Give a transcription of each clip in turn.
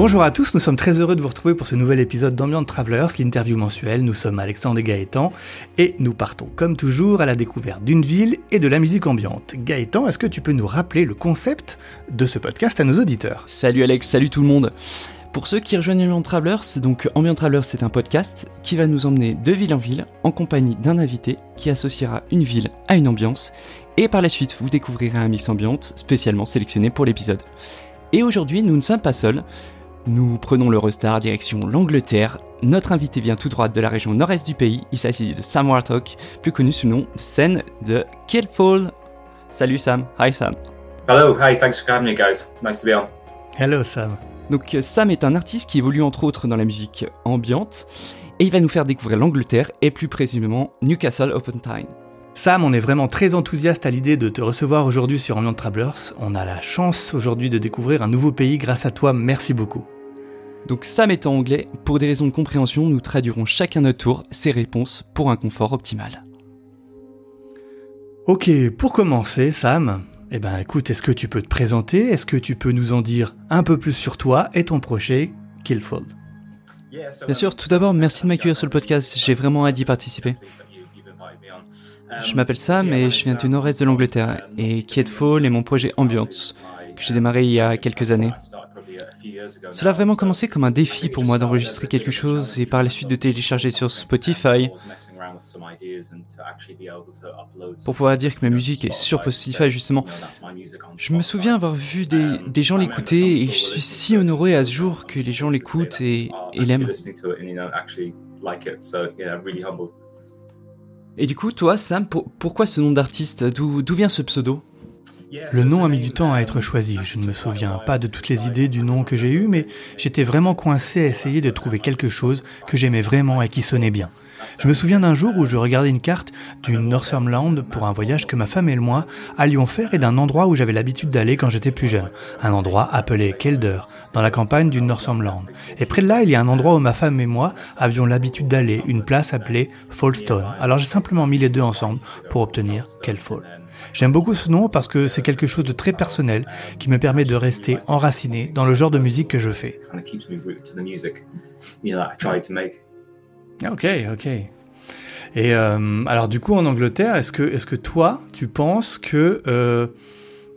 Bonjour à tous, nous sommes très heureux de vous retrouver pour ce nouvel épisode d'Ambient Travelers, l'interview mensuelle. Nous sommes Alexandre et Gaëtan et nous partons comme toujours à la découverte d'une ville et de la musique ambiante. Gaëtan, est-ce que tu peux nous rappeler le concept de ce podcast à nos auditeurs? Salut Alex, salut tout le monde. Pour ceux qui rejoignent Ambient Travelers, donc Ambient Travelers c'est un podcast qui va nous emmener de ville en ville en compagnie d'un invité qui associera une ville à une ambiance et par la suite vous découvrirez un mix ambiante spécialement sélectionné pour l'épisode. Et aujourd'hui nous ne sommes pas seuls, nous prenons l'Eurostar direction l'Angleterre. Notre invité vient tout droit de la région nord-est du pays. Il s'agit de Sam Wartock, plus connu sous le nom de scène de Killfall. Salut Sam. Hi Sam. Hello, hi, thanks for having me guys. Nice to be on. Hello Sam. Donc Sam est un artiste qui évolue entre autres dans la musique ambiante et il va nous faire découvrir l'Angleterre et plus précisément Newcastle upon Tyne. Sam, on est vraiment très enthousiaste à l'idée de te recevoir aujourd'hui sur Ambient Travelers. On a la chance aujourd'hui de découvrir un nouveau pays grâce à toi, merci beaucoup. Donc Sam étant anglais, pour des raisons de compréhension, nous traduirons chacun notre tour ses réponses pour un confort optimal. Ok, pour commencer, Sam, eh ben écoute, est-ce que tu peux te présenter? Est-ce que tu peux nous en dire un peu plus sur toi et ton projet Killfold? Bien sûr, tout d'abord, merci de m'accueillir sur le podcast, j'ai vraiment hâte d'y participer. Je m'appelle Sam et je viens du nord-est de l'Angleterre et Killfall est mon projet Ambiance que j'ai démarré il y a quelques années. Cela a vraiment commencé comme un défi pour moi d'enregistrer quelque chose et par la suite de télécharger sur Spotify pour pouvoir dire que ma musique est sur Spotify justement. Je me souviens avoir vu des, gens l'écouter et je suis si honoré à ce jour que les gens l'écoutent et l'aiment. Et du coup, toi, Sam, pourquoi ce nom d'artiste? D'où vient ce pseudo? Le nom a mis du temps à être choisi. Je ne me souviens pas de toutes les idées du nom que j'ai eu, mais j'étais vraiment coincé à essayer de trouver quelque chose que j'aimais vraiment et qui sonnait bien. Je me souviens d'un jour où je regardais une carte du Northumberland pour un voyage que ma femme et moi allions faire et d'un endroit où j'avais l'habitude d'aller quand j'étais plus jeune. Un endroit appelé Kelder, dans la campagne du Northumberland. Et près de là, il y a un endroit où ma femme et moi avions l'habitude d'aller, une place appelée Fallstone. Alors j'ai simplement mis les deux ensemble pour obtenir Fall. J'aime beaucoup ce nom parce que c'est quelque chose de très personnel qui me permet de rester enraciné dans le genre de musique que je fais. Ok, ok. Et euh, alors du coup en Angleterre, est-ce que, est-ce que toi, tu penses que euh,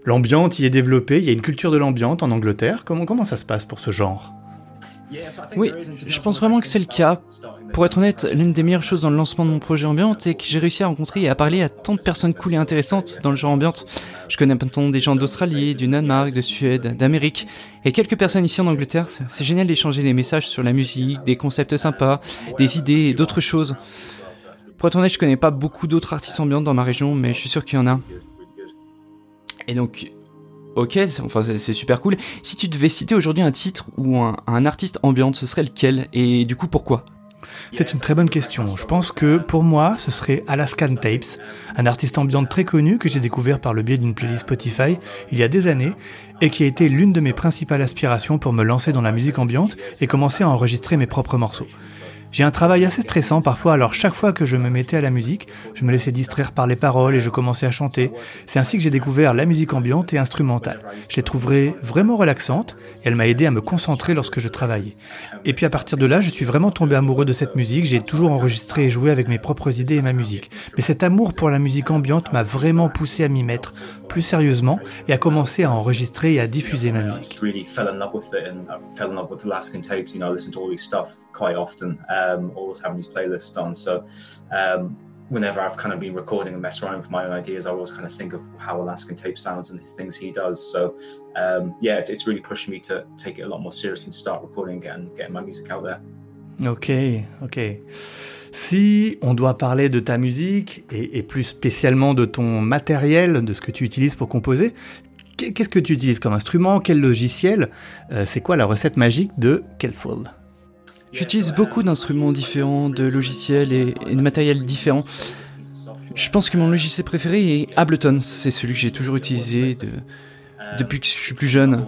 l'ambiance y est développée, il y a une culture de l'ambiance en Angleterre comment, comment ça se passe pour ce genre? Oui, je pense vraiment que c'est le cas. Pour être honnête, l'une des meilleures choses dans le lancement de mon projet ambiante est que j'ai réussi à rencontrer et à parler à tant de personnes cool et intéressantes dans le genre ambiante. Je connais maintenant des gens d'Australie, du Danemark, de Suède, d'Amérique et quelques personnes ici en Angleterre. C'est génial d'échanger des messages sur la musique, des concepts sympas, des idées et d'autres choses. Pour être honnête, je connais pas beaucoup d'autres artistes ambiantes dans ma région, mais je suis sûr qu'il y en a. Et donc, Ok, enfin c'est super cool. Si tu devais citer aujourd'hui un titre ou un, artiste ambiante, ce serait lequel? Et du coup, pourquoi? C'est une très bonne question. Je pense que pour moi, ce serait Alaskan Tapes, un artiste ambiante très connu que j'ai découvert par le biais d'une playlist Spotify il y a des années et qui a été l'une de mes principales aspirations pour me lancer dans la musique ambiante et commencer à enregistrer mes propres morceaux. J'ai un travail assez stressant parfois, alors chaque fois que je me mettais à la musique, je me laissais distraire par les paroles et je commençais à chanter. C'est ainsi que j'ai découvert la musique ambiante et instrumentale. Je l'ai trouvée vraiment relaxante et elle m'a aidé à me concentrer lorsque je travaillais. Et puis à partir de là, je suis vraiment tombé amoureux de cette musique, j'ai toujours enregistré et joué avec mes propres idées et ma musique. Mais cet amour pour la musique ambiante m'a vraiment poussé à m'y mettre plus sérieusement et à commencer à enregistrer et à diffuser ma musique. Um, always having these playlists on. So um, whenever I've kind of been recording and messing around with my own ideas, I always kind of think of how Alaskan Tape sounds and the things he does. So um, yeah, it's, really pushing me to take it a lot more seriously and start recording again, getting my music out there. Ok, ok. Si on doit parler de ta musique et, et, plus spécialement de ton matériel, de ce que tu utilises pour composer, qu'est-ce que tu utilises comme instrument? Quel logiciel? Euh, C'est quoi la recette magique de Kelfold? J'utilise beaucoup d'instruments différents, de logiciels et, de matériels différents. Je pense que mon logiciel préféré est Ableton. C'est celui que j'ai toujours utilisé depuis que je suis plus jeune.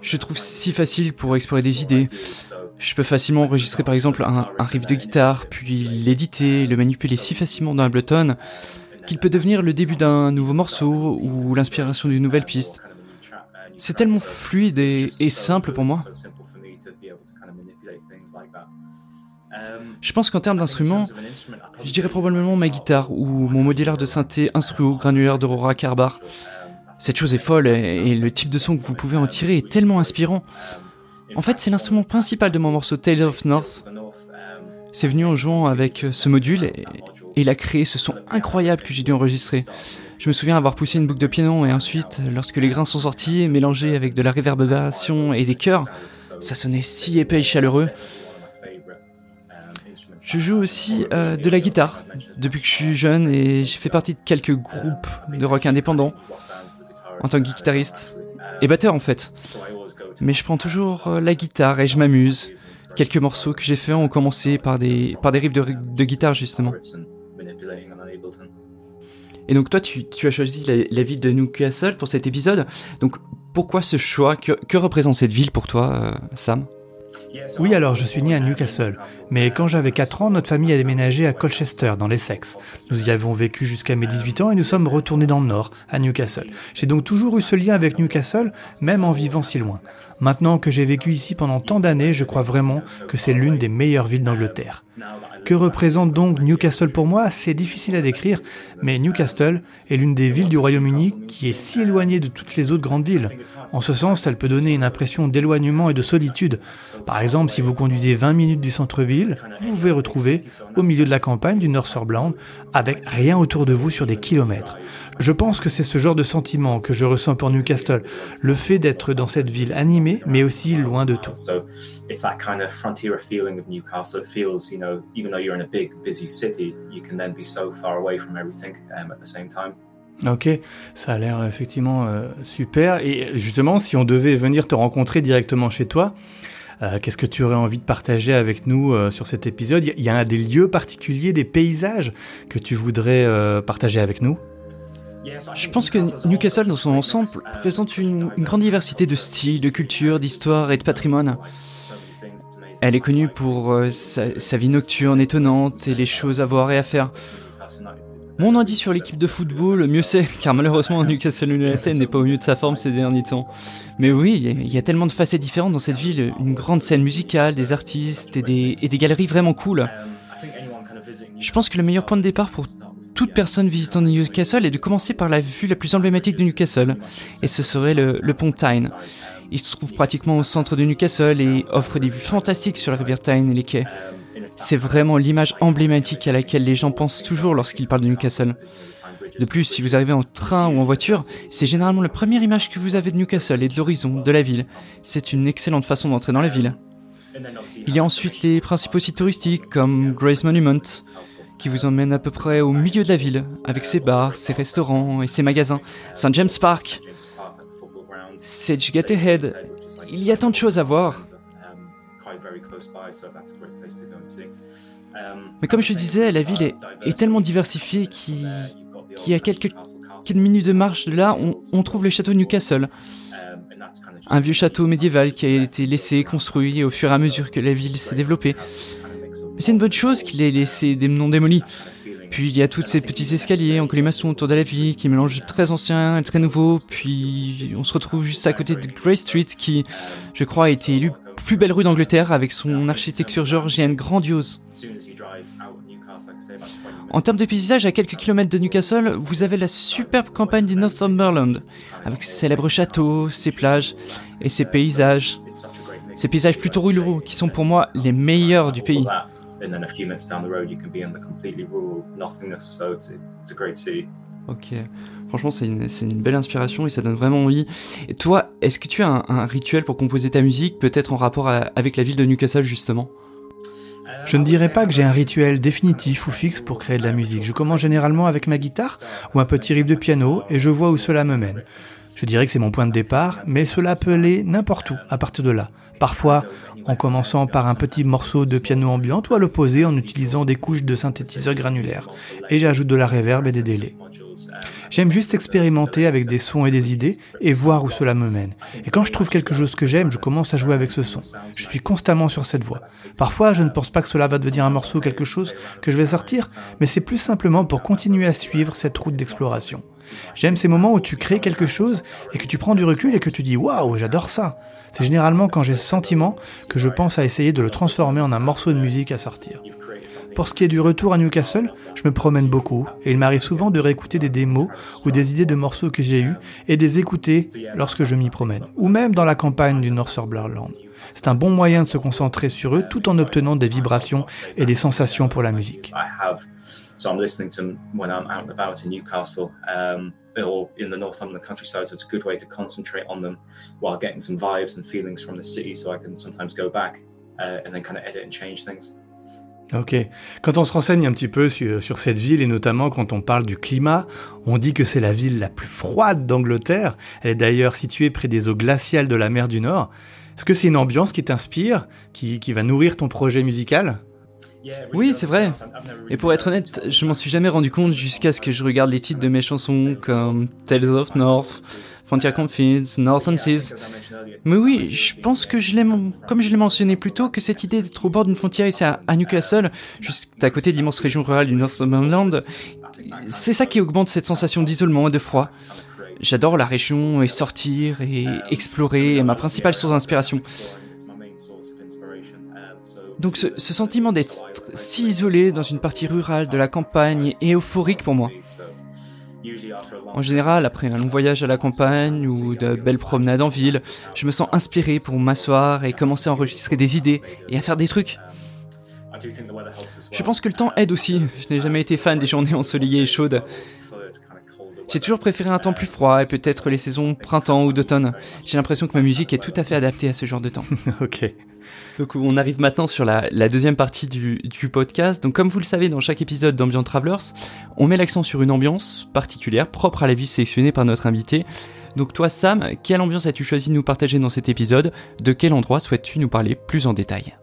Je trouve si facile pour explorer des idées. Je peux facilement enregistrer par exemple un, riff de guitare, puis l'éditer, le manipuler si facilement dans Ableton qu'il peut devenir le début d'un nouveau morceau ou l'inspiration d'une nouvelle piste. C'est tellement fluide et simple pour moi. Je pense qu'en termes d'instruments, je dirais probablement ma guitare ou mon modulaire de synthé instruo granulaire d'Aurora Carbar. Cette chose est folle et le type de son que vous pouvez en tirer est tellement inspirant. En fait, c'est l'instrument principal de mon morceau Tales of North. C'est venu en jouant avec ce module et, il a créé ce son incroyable que j'ai dû enregistrer. Je me souviens avoir poussé une boucle de piano et ensuite, lorsque les grains sont sortis, mélangés avec de la réverbération et des chœurs, ça sonnait si épais et chaleureux. Je joue aussi euh, de la guitare depuis que je suis jeune et j'ai fait partie de quelques groupes de rock indépendants en tant que guitariste et batteur en fait. Mais je prends toujours euh, la guitare et je m'amuse. Quelques morceaux que j'ai faits ont commencé par des, par des riffs de, de guitare justement. Et donc toi, tu, as choisi la, ville de Newcastle pour cet épisode. Donc pourquoi ce choix? Que, que, représente cette ville pour toi, euh, Sam? Oui, alors je suis né à Newcastle, mais quand j'avais 4 ans, notre famille a déménagé à Colchester, dans l'Essex. Nous y avons vécu jusqu'à mes 18 ans et nous sommes retournés dans le nord, à Newcastle. J'ai donc toujours eu ce lien avec Newcastle, même en vivant si loin. Maintenant que j'ai vécu ici pendant tant d'années, je crois vraiment que c'est l'une des meilleures villes d'Angleterre. Que représente donc Newcastle pour moi? C'est difficile à décrire, mais Newcastle est l'une des villes du Royaume-Uni qui est si éloignée de toutes les autres grandes villes. En ce sens, elle peut donner une impression d'éloignement et de solitude. Par exemple, si vous conduisez 20 minutes du centre-ville, vous pouvez retrouver au milieu de la campagne du Northumberland avec rien autour de vous sur des kilomètres. Je pense que c'est ce genre de sentiment que je ressens pour Newcastle, le fait d'être dans cette ville animée, mais aussi loin de tout. Ok, ça a l'air effectivement euh, super. Et justement, si on devait venir te rencontrer directement chez toi, euh, qu'est-ce que tu aurais envie de partager avec nous euh, sur cet épisode? Il y, a des lieux particuliers, des paysages que tu voudrais partager avec nous? Je pense que Newcastle, dans son ensemble, présente une, grande diversité de styles, de cultures, d'histoires et de patrimoine. Elle est connue pour euh, sa, vie nocturne étonnante et les choses à voir et à faire. Mon indice sur l'équipe de football, mieux c'est, car malheureusement Newcastle United n'est pas au mieux de sa forme ces derniers temps. Mais oui, il y, a tellement de facettes différentes dans cette ville, une grande scène musicale, des artistes et des, et des galeries vraiment cool. Je pense que le meilleur point de départ pour toute personne visitant Newcastle est de commencer par la vue la plus emblématique de Newcastle, et ce serait le, pont Tyne. Il se trouve pratiquement au centre de Newcastle et offre des vues fantastiques sur la rivière Tyne et les quais. C'est vraiment l'image emblématique à laquelle les gens pensent toujours lorsqu'ils parlent de Newcastle. De plus, si vous arrivez en train ou en voiture, c'est généralement la première image que vous avez de Newcastle et de l'horizon, de la ville. C'est une excellente façon d'entrer dans la ville. Il y a ensuite les principaux sites touristiques comme Grace Monument, qui vous emmène à peu près au milieu de la ville, avec ses bars, ses restaurants et ses magasins. St. James Park, Sedgegatty Head. Il y a tant de choses à voir. Mais comme je disais, la ville est, tellement diversifiée qu'il y a quelques, quelques, minutes de marche de là, on, on trouve le château Newcastle. Un vieux château médiéval qui a été laissé construit au fur et à mesure que la ville s'est développée. Mais c'est une bonne chose qu'il ait laissé des noms démolis. Puis il y a tous ces petits escaliers en colimaçon autour de la ville qui mélangent très ancien et très nouveau. Puis on se retrouve juste à côté de Grey Street qui, je crois, a été élu plus belle rue d'Angleterre avec son architecture géorgienne grandiose. En termes de paysage, à quelques kilomètres de Newcastle, vous avez la superbe campagne du Northumberland, avec ses célèbres châteaux, ses plages et ses paysages. Ces paysages plutôt ruraux qui sont pour moi les meilleurs du pays. Ok, franchement c'est une, belle inspiration et ça donne vraiment envie. Et toi, est-ce que tu as un, rituel pour composer ta musique, peut-être en rapport avec la ville de Newcastle justement? Je ne dirais pas que j'ai un rituel définitif ou fixe pour créer de la musique. Je commence généralement avec ma guitare ou un petit riff de piano et je vois où cela me mène. Je dirais que c'est mon point de départ, mais cela peut aller n'importe où à partir de là. Parfois en commençant par un petit morceau de piano ambiant ou à l'opposé en utilisant des couches de synthétiseur granulaire. Et j'ajoute de la réverb et des délais. J'aime juste expérimenter avec des sons et des idées et voir où cela me mène. Et quand je trouve quelque chose que j'aime, je commence à jouer avec ce son. Je suis constamment sur cette voie. Parfois, je ne pense pas que cela va devenir un morceau ou quelque chose que je vais sortir, mais c'est plus simplement pour continuer à suivre cette route d'exploration. J'aime ces moments où tu crées quelque chose et que tu prends du recul et que tu dis waouh, j'adore ça. C'est généralement quand j'ai ce sentiment que je pense à essayer de le transformer en un morceau de musique à sortir. Pour ce qui est du retour à Newcastle, je me promène beaucoup et il m'arrive souvent de réécouter des démos ou des idées de morceaux que j'ai eus et des écouter lorsque je m'y promène, ou même dans la campagne du Northumberland. C'est un bon moyen de se concentrer sur eux tout en obtenant des vibrations et des sensations pour la musique. Or in the Northumberland countryside. So it's a good way to concentrate on them while getting some vibes and feelings from the city. So I can sometimes go back uh, and then kind of edit and change things. Ok. Quand on se renseigne un petit peu sur, cette ville et notamment quand on parle du climat, on dit que c'est la ville la plus froide d'Angleterre. Elle est d'ailleurs située près des eaux glaciales de la mer du Nord. Est-ce que c'est une ambiance qui t'inspire, qui, qui va nourrir ton projet musical? Oui, c'est vrai. Et pour être honnête, je m'en suis jamais rendu compte jusqu'à ce que je regarde les titres de mes chansons comme Tales of North, Frontier Confidence, Northern Seas. Mais oui, je pense que je l'ai, comme je l'ai mentionné plus tôt, que cette idée d'être au bord d'une frontière ici à, Newcastle, juste à côté de l'immense région rurale du Northumberland, c'est ça qui augmente cette sensation d'isolement et de froid. J'adore la région et sortir et explorer est ma principale source d'inspiration. Donc ce, sentiment d'être si isolé dans une partie rurale de la campagne est euphorique pour moi. En général, après un long voyage à la campagne ou de belles promenades en ville, je me sens inspiré pour m'asseoir et commencer à enregistrer des idées et à faire des trucs. Je pense que le temps aide aussi. Je n'ai jamais été fan des journées ensoleillées et chaudes. J'ai toujours préféré un temps plus froid et peut-être les saisons printemps ou d'automne. J'ai l'impression que ma musique est tout à fait adaptée à ce genre de temps. ok. Donc on arrive maintenant sur la, deuxième partie du, podcast. Donc comme vous le savez, dans chaque épisode d'Ambient Travelers, on met l'accent sur une ambiance particulière propre à la vie sélectionnée par notre invité. Donc toi Sam, quelle ambiance as-tu choisi de nous partager dans cet épisode? De quel endroit souhaites-tu nous parler plus en détail?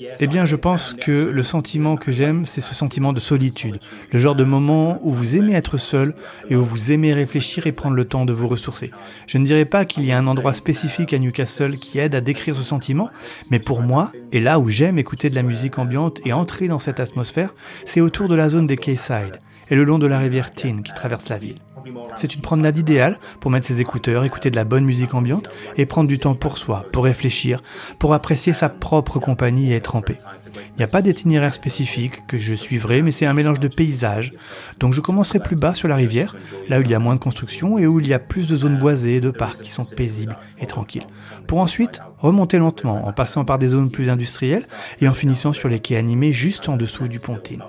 Eh bien, je pense que le sentiment que j'aime, c'est ce sentiment de solitude. Le genre de moment où vous aimez être seul et où vous aimez réfléchir et prendre le temps de vous ressourcer. Je ne dirais pas qu'il y a un endroit spécifique à Newcastle qui aide à décrire ce sentiment, mais pour moi, et là où j'aime écouter de la musique ambiante et entrer dans cette atmosphère, c'est autour de la zone des Quayside et le long de la rivière Tyne qui traverse la ville. C'est une promenade idéale pour mettre ses écouteurs, écouter de la bonne musique ambiante et prendre du temps pour soi, pour réfléchir, pour apprécier sa propre compagnie et être en. Il n'y a pas d'itinéraire spécifique que je suivrai, mais c'est un mélange de paysages. Donc je commencerai plus bas sur la rivière, là où il y a moins de construction et où il y a plus de zones boisées et de parcs qui sont paisibles et tranquilles. Pour ensuite remonter lentement en passant par des zones plus industrielles et en finissant sur les quais animés juste en dessous du Pontine.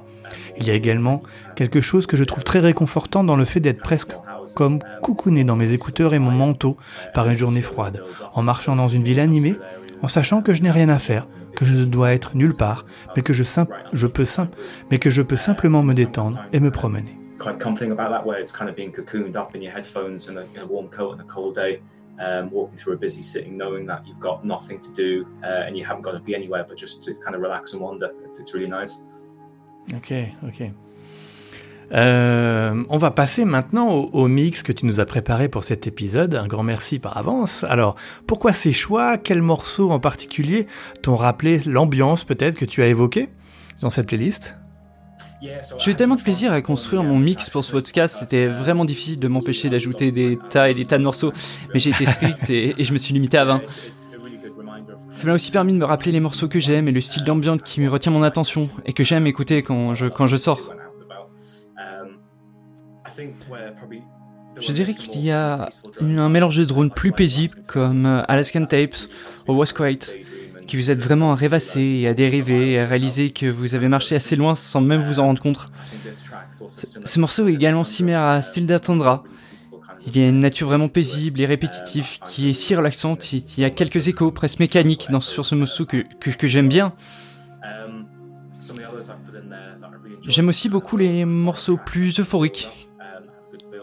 Il y a également quelque chose que je trouve très réconfortant dans le fait d'être presque comme coucouné dans mes écouteurs et mon manteau par une journée froide, en marchant dans une ville animée, en sachant que je n'ai rien à faire, que je ne dois être nulle part, mais que je, je peux, mais que je peux simplement me détendre et me promener. Um, walking through a busy city, knowing that you've got nothing to do uh, and you haven't got to be anywhere, but just to kind of relax and wander. It's, it's really nice. Ok, ok. Euh, on va passer maintenant au, mix que tu nous as préparé pour cet épisode. Un grand merci par avance. Alors, pourquoi ces choix? Quels morceaux en particulier t'ont rappelé l'ambiance peut-être que tu as évoquée dans cette playlist? J'ai eu tellement de plaisir à construire mon mix pour ce podcast, c'était vraiment difficile de m'empêcher d'ajouter des tas et des tas de morceaux, mais j'ai été strict et, et je me suis limité à 20. Ça m'a aussi permis de me rappeler les morceaux que j'aime et le style d'ambiance qui me retient mon attention et que j'aime écouter quand je, quand je sors. Je dirais qu'il y a un mélange de drones plus paisibles comme Alaskan Tapes ou West qui vous aide vraiment à rêvasser et à dériver et à réaliser que vous avez marché assez loin sans même vous en rendre compte. Ce, morceau est également similaire à Still Tundra, il y a une nature vraiment paisible et répétitive qui est si relaxante. Il y a quelques échos presque mécaniques sur ce morceau que, que, j'aime bien. J'aime aussi beaucoup les morceaux plus euphoriques,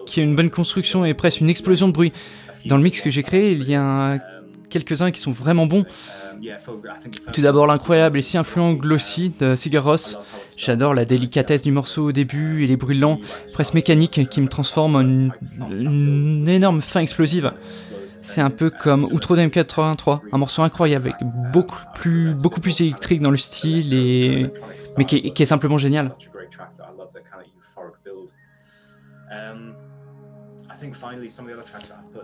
qui ont une bonne construction et presque une explosion de bruit. Dans le mix que j'ai créé, il y a quelques-uns qui sont vraiment bons. Tout d'abord l'incroyable et si influent Glossy de Sigur Ross. J'adore la délicatesse du morceau au début et les bruits lents, presque mécaniques, qui me transforment en une, énorme fin explosive. C'est un peu comme Outro d'M83, un morceau incroyable, avec beaucoup plus, beaucoup plus électrique dans le style, et... mais qui est simplement génial.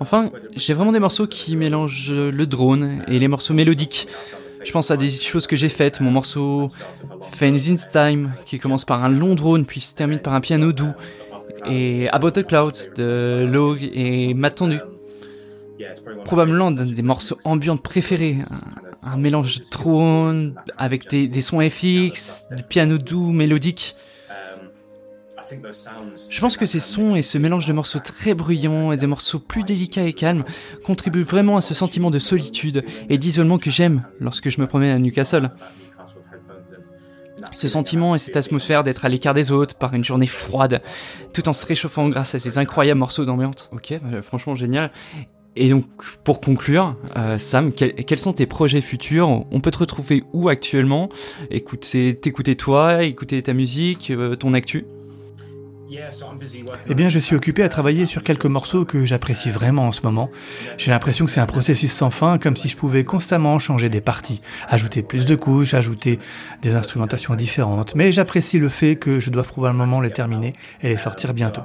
Enfin, j'ai vraiment des morceaux qui mélangent le drone et les morceaux mélodiques. Je pense à des choses que j'ai faites. Mon morceau Fans in Time, qui commence par un long drone, puis se termine par un piano doux. Et About the Clouds de Log et Matendu. Probablement l'un des morceaux ambiants préférés. Un, mélange de drone avec des, des sons FX, du piano doux, mélodique. Je pense que ces sons et ce mélange de morceaux très bruyants et de morceaux plus délicats et calmes contribuent vraiment à ce sentiment de solitude et d'isolement que j'aime lorsque je me promène à Newcastle. Ce sentiment et cette atmosphère d'être à l'écart des autres par une journée froide, tout en se réchauffant grâce à ces incroyables morceaux d'ambiance. Ok, bah, franchement génial. Et donc, pour conclure, euh, Sam, quels sont tes projets futurs? On peut te retrouver où actuellement? Écouter, t'écouter toi, écouter ta musique, euh, ton actu? Eh bien, je suis occupé à travailler sur quelques morceaux que j'apprécie vraiment en ce moment. J'ai l'impression que c'est un processus sans fin, comme si je pouvais constamment changer des parties, ajouter plus de couches, ajouter des instrumentations différentes. Mais j'apprécie le fait que je dois probablement les terminer et les sortir bientôt.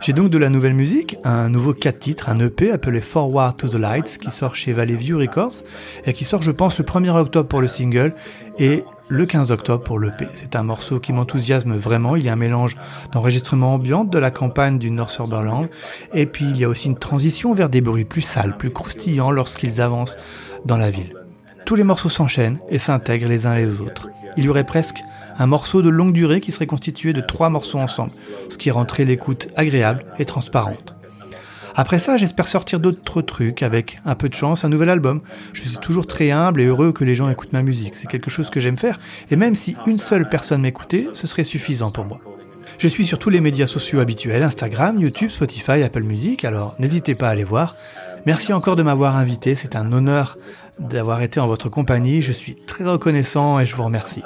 J'ai donc de la nouvelle musique, un nouveau 4 titres, un EP appelé Forward to the Lights qui sort chez Valley View Records et qui sort, je pense, le 1er octobre pour le single et le 15 octobre pour l'EP. C'est un morceau qui m'enthousiasme vraiment. Il y a un mélange d'enregistrement ambiant de la campagne du Northumberland et puis il y a aussi une transition vers des bruits plus sales, plus croustillants lorsqu'ils avancent dans la ville. Tous les morceaux s'enchaînent et s'intègrent les uns les autres. Il y aurait presque un morceau de longue durée qui serait constitué de trois morceaux ensemble, ce qui rendrait l'écoute agréable et transparente. Après ça, j'espère sortir d'autres trucs avec un peu de chance, un nouvel album. Je suis toujours très humble et heureux que les gens écoutent ma musique. C'est quelque chose que j'aime faire. Et même si une seule personne m'écoutait, ce serait suffisant pour moi. Je suis sur tous les médias sociaux habituels, Instagram, YouTube, Spotify, Apple Music, alors n'hésitez pas à aller voir. Merci encore de m'avoir invité, c'est un honneur d'avoir été en votre compagnie, je suis très reconnaissant et je vous remercie.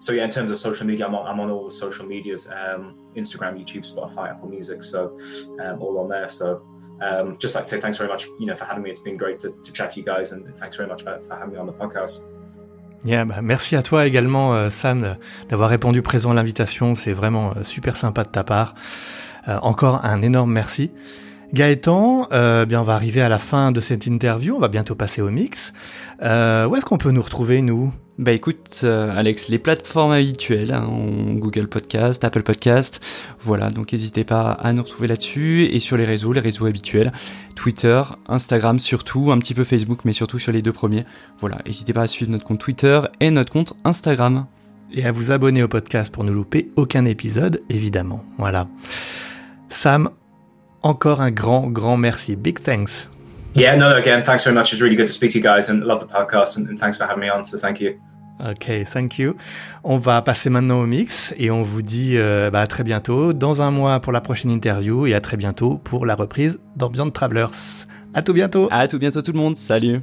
So yeah, in terms of social media, I'm on, I'm on all the social medias: um, Instagram, YouTube, Spotify, Apple Music. So um, all on there. So um, just like to say thanks very much, you know, for having me. It's been great to, chat to you guys, and thanks very much for, having me on the podcast. Yeah, bah merci à toi également, euh, Sam, d'avoir répondu présent à l'invitation. C'est vraiment euh, super sympa de ta part. Euh, encore un énorme merci. Gaëtan, bien on va arriver à la fin de cette interview, on va bientôt passer au mix. Où est-ce qu'on peut nous retrouver, nous? Bah écoute, euh, Alex, les plateformes habituelles, hein, Google Podcast, Apple Podcast, voilà, donc n'hésitez pas à nous retrouver là-dessus, et sur les réseaux, les réseaux habituels, Twitter, Instagram surtout, un petit peu Facebook, mais surtout sur les deux premiers. Voilà, n'hésitez pas à suivre notre compte Twitter et notre compte Instagram. Et à vous abonner au podcast pour ne louper aucun épisode, évidemment. Voilà. Sam, encore un grand, grand merci. Big thanks. Yeah, no, again, thanks very much. It's really good to speak to you guys and love the podcast and, and thanks for having me on. So thank you. Ok, thank you. On va passer maintenant au mix et on vous dit euh, bah, à très bientôt, dans un mois pour la prochaine interview et à très bientôt pour la reprise d'Ambient Travelers. À tout bientôt. À tout bientôt tout le monde. Salut.